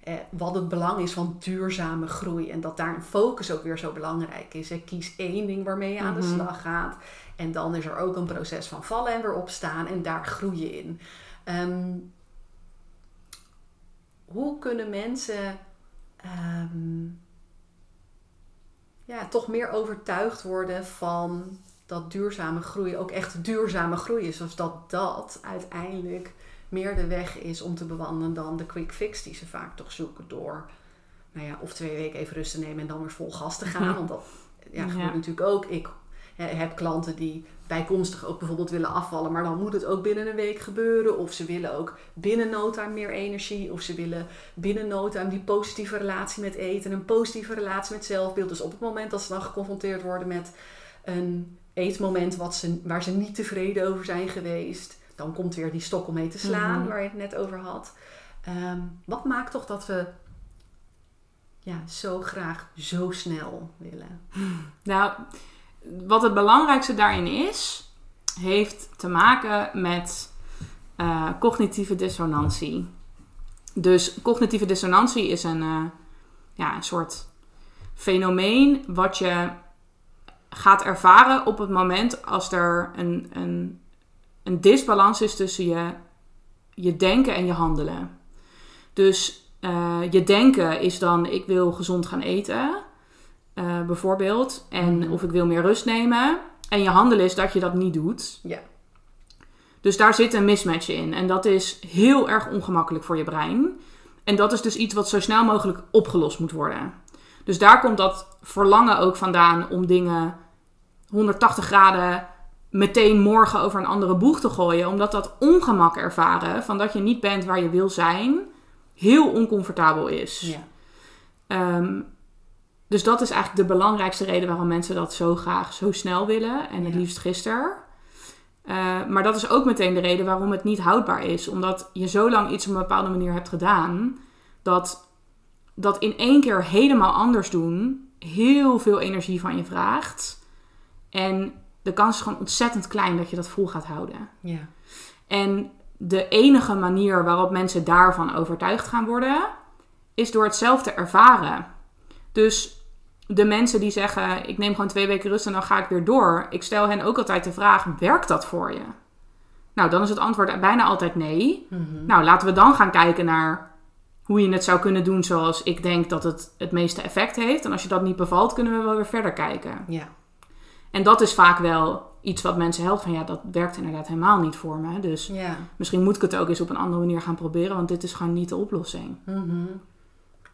eh, wat het belang is van duurzame groei. En dat daar een focus ook weer zo belangrijk is. Hè. Kies één ding waarmee je aan de Mhm. slag gaat. En dan is er ook een proces van vallen en weer opstaan. En daar groei je in. Ehm, hoe kunnen mensen ehm, ja, toch meer overtuigd worden van dat duurzame groei ook echt duurzame groei is? Of dat dat uiteindelijk meer de weg is om te bewandelen dan de quick fix die ze vaak toch zoeken door nou ja, of twee weken even rust te nemen en dan weer vol gas te gaan. Want dat ja, Ja. gebeurt natuurlijk ook. Ik heb klanten die bijkomstig ook bijvoorbeeld willen afvallen, maar dan moet het ook binnen een week gebeuren. Of ze willen ook binnen no time meer energie. Of ze willen binnen no time die positieve relatie met eten, een positieve relatie met zelfbeeld. Dus op het moment dat ze dan geconfronteerd worden met een eetmoment wat ze, waar ze niet tevreden over zijn geweest, dan komt weer die stok om mee te slaan, Mhm. waar je het net over had. Ehm, wat maakt toch dat we ja, zo graag zo snel willen? Nou, wat het belangrijkste daarin is, heeft te maken met eh, cognitieve dissonantie. Dus cognitieve dissonantie is een, eh, ja, een soort fenomeen wat je gaat ervaren op het moment als er een, een, een disbalans is tussen je, je denken en je handelen. Dus eh, je denken is dan ik wil gezond gaan eten, eh, bijvoorbeeld, en Mhm. of ik wil meer rust nemen. En je handelen is dat je dat niet doet. Ja. Dus daar zit een mismatch in. En dat is heel erg ongemakkelijk voor je brein. En dat is dus iets wat zo snel mogelijk opgelost moet worden. Dus daar komt dat verlangen ook vandaan om dingen 180 graden meteen morgen over een andere boeg te gooien. Omdat dat ongemak ervaren van dat je niet bent waar je wil zijn, heel oncomfortabel is. Ja. Ehm, dus dat is eigenlijk de belangrijkste reden waarom mensen dat zo graag zo snel willen. En het Ja. liefst gisteren. Eh, maar dat is ook meteen de reden waarom het niet houdbaar is. Omdat je zo lang iets op een bepaalde manier hebt gedaan. Dat dat in één keer helemaal anders doen heel veel energie van je vraagt. En de kans is gewoon ontzettend klein dat je dat vol gaat houden. Ja. En de enige manier waarop mensen daarvan overtuigd gaan worden, is door het zelf te ervaren. Dus de mensen die zeggen: Ik neem gewoon twee weken rust en dan ga ik weer door. Ik stel hen ook altijd de vraag: Werkt dat voor je? Nou, dan is het antwoord bijna altijd nee. Mhm. Nou, laten we dan gaan kijken naar hoe je het zou kunnen doen zoals ik denk dat het het meeste effect heeft. En als je dat niet bevalt, kunnen we wel weer verder kijken. Ja. En dat is vaak wel iets wat mensen helpt van ja, dat werkt inderdaad helemaal niet voor me. Dus Ja. misschien moet ik het ook eens op een andere manier gaan proberen, want dit is gewoon niet de oplossing. Mhm.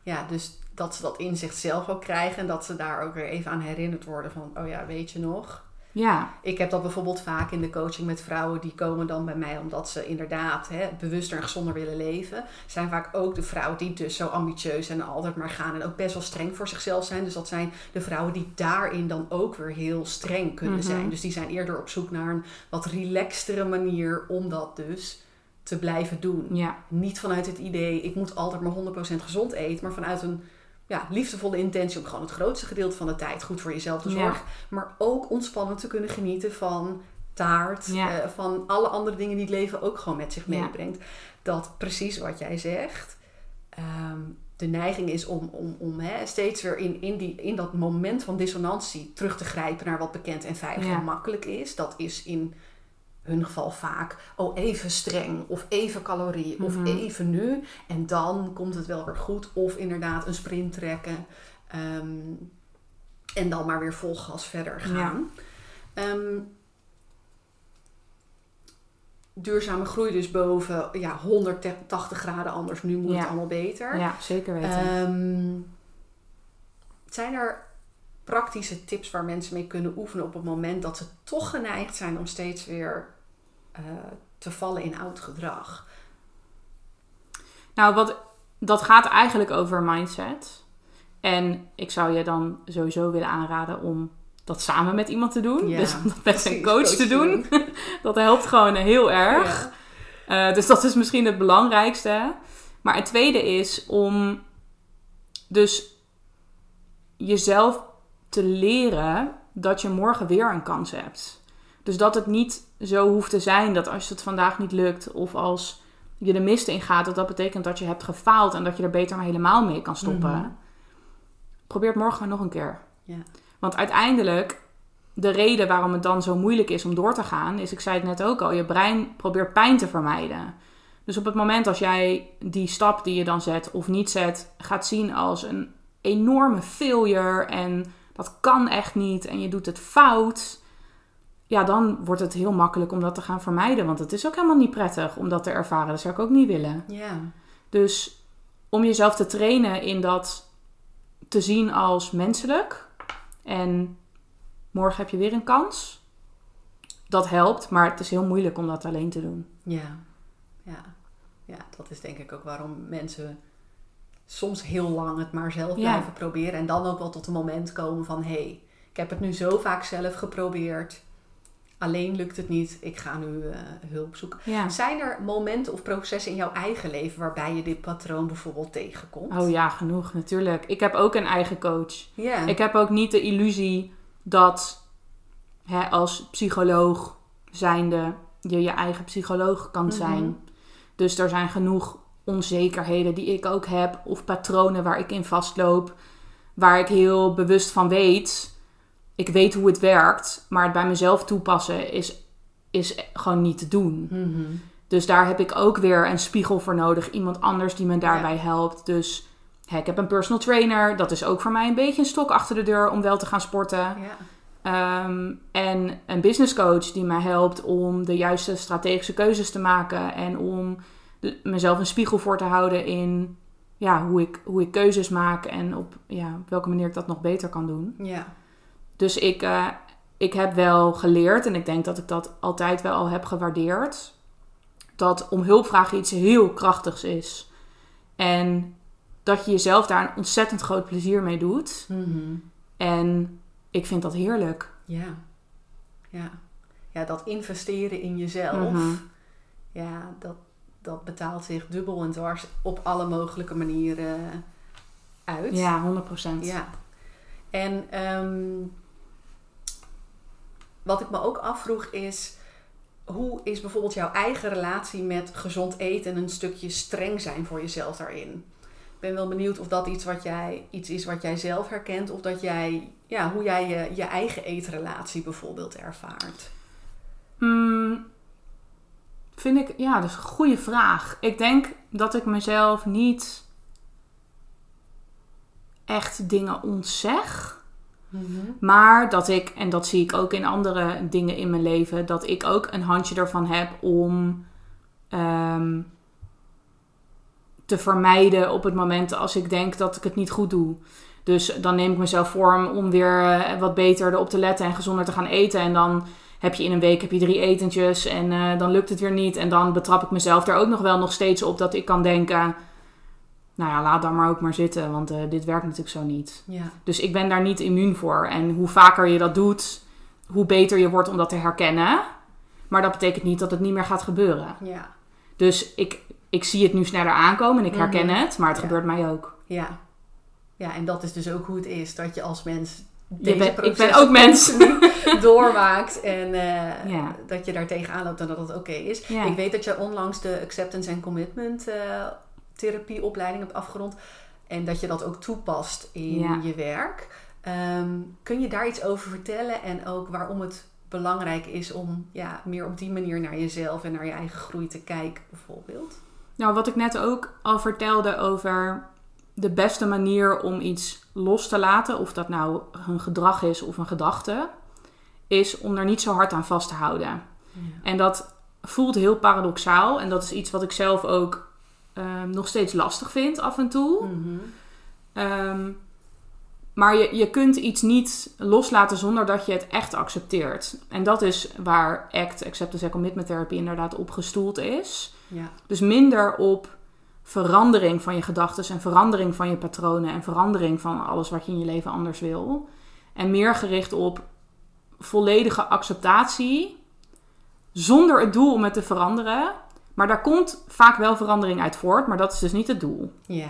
Ja, dus dat ze dat inzicht zelf ook krijgen en dat ze daar ook weer even aan herinnerd worden van, oh ja, weet je nog? Ja, Ik heb dat bijvoorbeeld vaak in de coaching met vrouwen die komen dan bij mij omdat ze inderdaad hè, bewuster en gezonder willen leven. Zijn vaak ook de vrouwen die dus zo ambitieus en altijd maar gaan en ook best wel streng voor zichzelf zijn. Dus dat zijn de vrouwen die daarin dan ook weer heel streng kunnen Mhm. zijn. Dus die zijn eerder op zoek naar een wat relaxtere manier om dat dus te blijven doen. ja, Niet vanuit het idee, ik moet altijd maar 100% gezond eten, maar vanuit een ja, liefdevolle intentie om gewoon het grootste gedeelte van de tijd goed voor jezelf te Ja. zorgen. Maar ook ontspannen te kunnen genieten van taart, Ja. eh, van alle andere dingen die het leven ook gewoon met zich meebrengt. Dat precies wat jij zegt, ehm, de neiging is om, om, om hè, steeds weer in, in, die, in dat moment van dissonantie terug te grijpen naar wat bekend en veilig en makkelijk is. Dat is in hun geval vaak, oh even streng of even calorieën of Mhm. even nu. En dan komt het wel weer goed. Of inderdaad een sprint trekken. ehm, en dan maar weer vol gas verder gaan. Ehm, duurzame groei dus boven ja, 180 graden anders. Nu moet Ja. het allemaal beter. ja zeker weten. Ehm, zijn er praktische tips waar mensen mee kunnen oefenen op het moment dat ze toch geneigd zijn om steeds weer eh, te vallen in oud gedrag? Nou, wat, dat gaat eigenlijk over mindset. En ik zou je dan sowieso willen aanraden om dat samen met iemand te doen. Ja, dus om dat met een coach, coach te doen. <laughs> dat helpt gewoon heel erg. Ja. Eh, dus dat is misschien het belangrijkste. Maar het tweede is om dus jezelf te leren dat je morgen weer een kans hebt. Dus dat het niet zo hoeft te zijn dat als het vandaag niet lukt of als je de mist in gaat, dat dat betekent dat je hebt gefaald en dat je er beter maar helemaal mee kan stoppen. Mhm. Probeer het morgen nog een keer. Ja. Want uiteindelijk, de reden waarom het dan zo moeilijk is om door te gaan, is, ik zei het net ook al, je brein probeert pijn te vermijden. Dus op het moment als jij die stap die je dan zet of niet zet, gaat zien als een enorme failure en dat kan echt niet en je doet het fout, ja, dan wordt het heel makkelijk om dat te gaan vermijden. Want het is ook helemaal niet prettig om dat te ervaren. Dat zou ik ook niet willen. Ja. Dus om jezelf te trainen in dat te zien als menselijk. En morgen heb je weer een kans. Dat helpt, maar het is heel moeilijk om dat alleen te doen. Ja, ja. ja, dat is denk ik ook waarom mensen soms heel lang het maar zelf Ja. blijven proberen. En dan ook wel tot een moment komen van... hé, hey, ik heb het nu zo vaak zelf geprobeerd. Alleen lukt het niet. Ik ga nu eh, hulp zoeken. Ja. Zijn er momenten of processen in jouw eigen leven... waarbij je dit patroon bijvoorbeeld tegenkomt? Oh ja, genoeg natuurlijk. Ik heb ook een eigen coach. Ja. Ik heb ook niet de illusie dat hè, als psycholoog zijnde je je eigen psycholoog kan Mhm. zijn. Dus er zijn genoeg onzekerheden die ik ook heb of patronen waar ik in vastloop, waar ik heel bewust van weet. Ik weet hoe het werkt, maar het bij mezelf toepassen is, is gewoon niet te doen. Mhm. Dus daar heb ik ook weer een spiegel voor nodig. Iemand anders die me daarbij helpt. Dus hè, ik heb een personal trainer. Dat is ook voor mij een beetje een stok achter de deur om wel te gaan sporten. Ja. Ehm, en een business coach die mij helpt om de juiste strategische keuzes te maken. En om de- mezelf een spiegel voor te houden in ja, hoe, ik, hoe ik keuzes maak. En op, ja, op welke manier ik dat nog beter kan doen. ja. Dus ik, eh, ik heb wel geleerd, en ik denk dat ik dat altijd wel al heb gewaardeerd, dat om hulp vragen iets heel krachtigs is. En dat je jezelf daar een ontzettend groot plezier mee doet. Mhm. En ik vind dat heerlijk. Ja. Ja. Ja, dat investeren in jezelf. Mhm. Ja, dat, dat betaalt zich dubbel en dwars op alle mogelijke manieren uit. Ja, 100%. Ja. En ehm, wat ik me ook afvroeg is... Hoe is bijvoorbeeld jouw eigen relatie met gezond eten en een stukje streng zijn voor jezelf daarin? Ik ben wel benieuwd of dat iets, wat jij, iets is wat jij zelf herkent. Of dat jij, ja, hoe jij je, je eigen eetrelatie bijvoorbeeld ervaart. Hmm, vind ik, ja, dat is een goede vraag. Ik denk dat ik mezelf niet echt dingen ontzeg. Maar dat ik, en dat zie ik ook in andere dingen in mijn leven, dat ik ook een handje ervan heb om ehm, te vermijden op het moment als ik denk dat ik het niet goed doe. Dus dan neem ik mezelf voor om- om weer eh, wat beter erop te letten en gezonder te gaan eten. En dan heb je in een week heb je drie etentjes en eh, dan lukt het weer niet. En dan betrap ik mezelf er ook nog wel nog steeds op dat ik kan denken... Nou ja, laat dan maar ook maar zitten, want eh, dit werkt natuurlijk zo niet. Ja, Dus ik ben daar niet immuun voor. En hoe vaker je dat doet, hoe beter je wordt om dat te herkennen. Maar dat betekent niet dat het niet meer gaat gebeuren. ja, Dus ik, ik zie het nu sneller aankomen en ik herken Mhm. het, maar het Ja. gebeurt mij ook. ja. Ja, en dat is dus ook hoe het is. Dat je als mens deze ik ben ook mens. <laughs> doormaakt en eh, Ja. dat je daar tegenaan loopt en dat het oké is. Ja. Ik weet dat je onlangs de Acceptance and Commitment eh, therapieopleiding hebt afgerond en dat je dat ook toepast in Ja. je werk. Ehm, kun je daar iets over vertellen en ook waarom het belangrijk is om ja, meer op die manier naar jezelf en naar je eigen groei te kijken bijvoorbeeld? Nou, wat ik net ook al vertelde over de beste manier om iets los te laten, of dat nou een gedrag is of een gedachte, is om er niet zo hard aan vast te houden. En dat voelt heel paradoxaal. En dat is iets wat ik zelf ook ehm, nog steeds lastig vind af en toe. Mhm. Ehm, maar je, je kunt iets niet loslaten zonder dat je het echt accepteert. En dat is waar ACT, Acceptance and Commitment Therapy, inderdaad op gestoeld is. Ja. Dus minder op verandering van je gedachten en verandering van je patronen en verandering van alles wat je in je leven anders wil. En meer gericht op volledige acceptatie zonder het doel om het te veranderen. Maar daar komt vaak wel verandering uit voort, maar dat is dus niet het doel. Ja.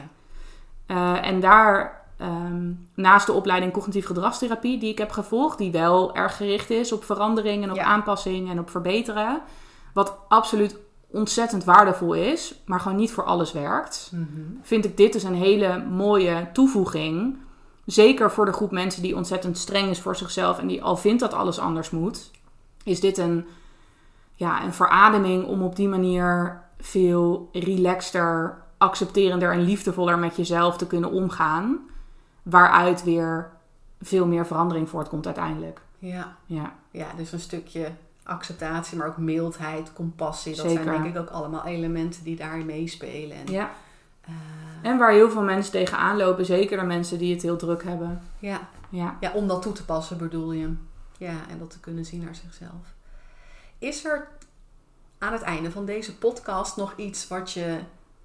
Uh, en daar, um, naast de opleiding cognitief gedragstherapie die ik heb gevolgd, die wel erg gericht is op verandering en op Ja. aanpassing en op verbeteren, wat absoluut ontzettend waardevol is, maar gewoon niet voor alles werkt, Mhm. vind ik dit dus een hele mooie toevoeging. Zeker voor de groep mensen die ontzettend streng is voor zichzelf en die al vindt dat alles anders moet, is dit een, ja, een verademing om op die manier veel relaxter, accepterender en liefdevoller met jezelf te kunnen omgaan. Waaruit weer veel meer verandering voortkomt uiteindelijk. Ja. Ja, ja, dus een stukje acceptatie, maar ook mildheid, compassie. Dat Zeker. zijn denk ik ook allemaal elementen die daarin meespelen. En, ja. eh, En waar heel veel mensen tegenaan lopen, zeker de mensen die het heel druk hebben. ja. Ja. ja, om dat toe te passen bedoel je. Ja, en dat te kunnen zien naar zichzelf. Is er aan het einde van deze podcast nog iets wat je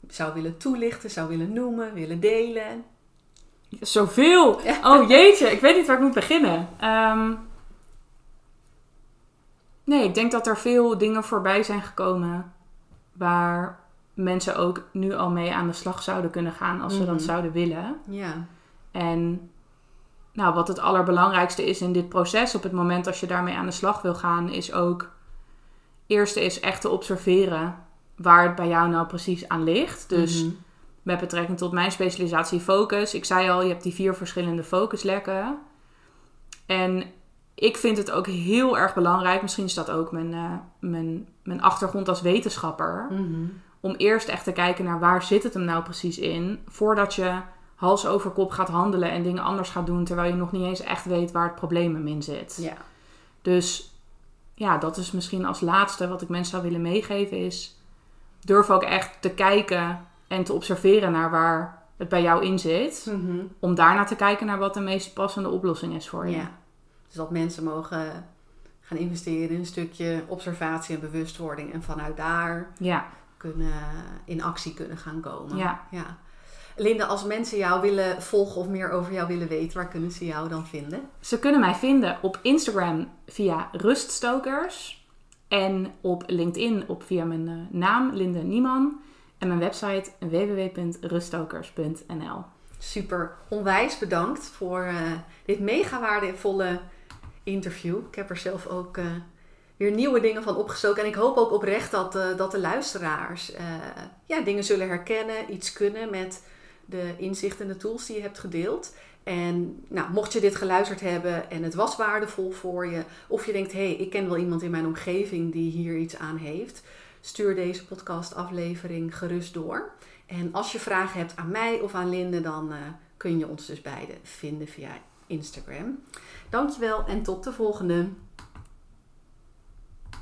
zou willen toelichten, zou willen noemen, willen delen? Zoveel! <laughs> Oh jeetje, ik weet niet waar ik moet beginnen. Ehm, nee, ik denk dat er veel dingen voorbij zijn gekomen waar mensen ook nu al mee aan de slag zouden kunnen gaan als ze Mhm. dat zouden willen. Ja, En nou, wat het allerbelangrijkste is in dit proces, op het moment als je daarmee aan de slag wil gaan, is ook eerste is echt te observeren waar het bij jou nou precies aan ligt. Dus Mhm. met betrekking tot mijn specialisatie focus. Ik zei al, je hebt die vier verschillende focuslekken. En ik vind het ook heel erg belangrijk, misschien is dat ook mijn, eh, mijn, mijn achtergrond als wetenschapper, Mhm. om eerst echt te kijken naar waar zit het hem nou precies in, voordat je hals over kop gaat handelen en dingen anders gaat doen, terwijl je nog niet eens echt weet waar het probleem hem in zit. ja. Dus ja, dat is misschien als laatste wat ik mensen zou willen meegeven is... durf ook echt te kijken en te observeren naar waar het bij jou in zit. Mhm. Om daarna te kijken naar wat de meest passende oplossing is voor je. ja. Dus dat mensen mogen gaan investeren in een stukje observatie en bewustwording. En vanuit daar Ja, kunnen, in actie kunnen gaan komen. Ja. ja. Linda, als mensen jou willen volgen of meer over jou willen weten, waar kunnen ze jou dan vinden? Ze kunnen mij vinden op Instagram via Ruststokers. En op LinkedIn op via mijn eh, naam, Linde Nieman. En mijn website www.ruststokers.nl. Super, onwijs bedankt voor eh, dit mega waardevolle interview. Ik heb er zelf ook eh, weer nieuwe dingen van opgestoken. En ik hoop ook oprecht dat, dat de luisteraars ja, dingen zullen herkennen, iets kunnen met de inzichten en de tools die je hebt gedeeld. En nou, mocht je dit geluisterd hebben en het was waardevol voor je, of je denkt, hé, hey, ik ken wel iemand in mijn omgeving die hier iets aan heeft, stuur deze podcastaflevering gerust door. En als je vragen hebt aan mij of aan Linde, dan eh, kun je ons dus beide vinden via Instagram. Dankjewel en tot de volgende.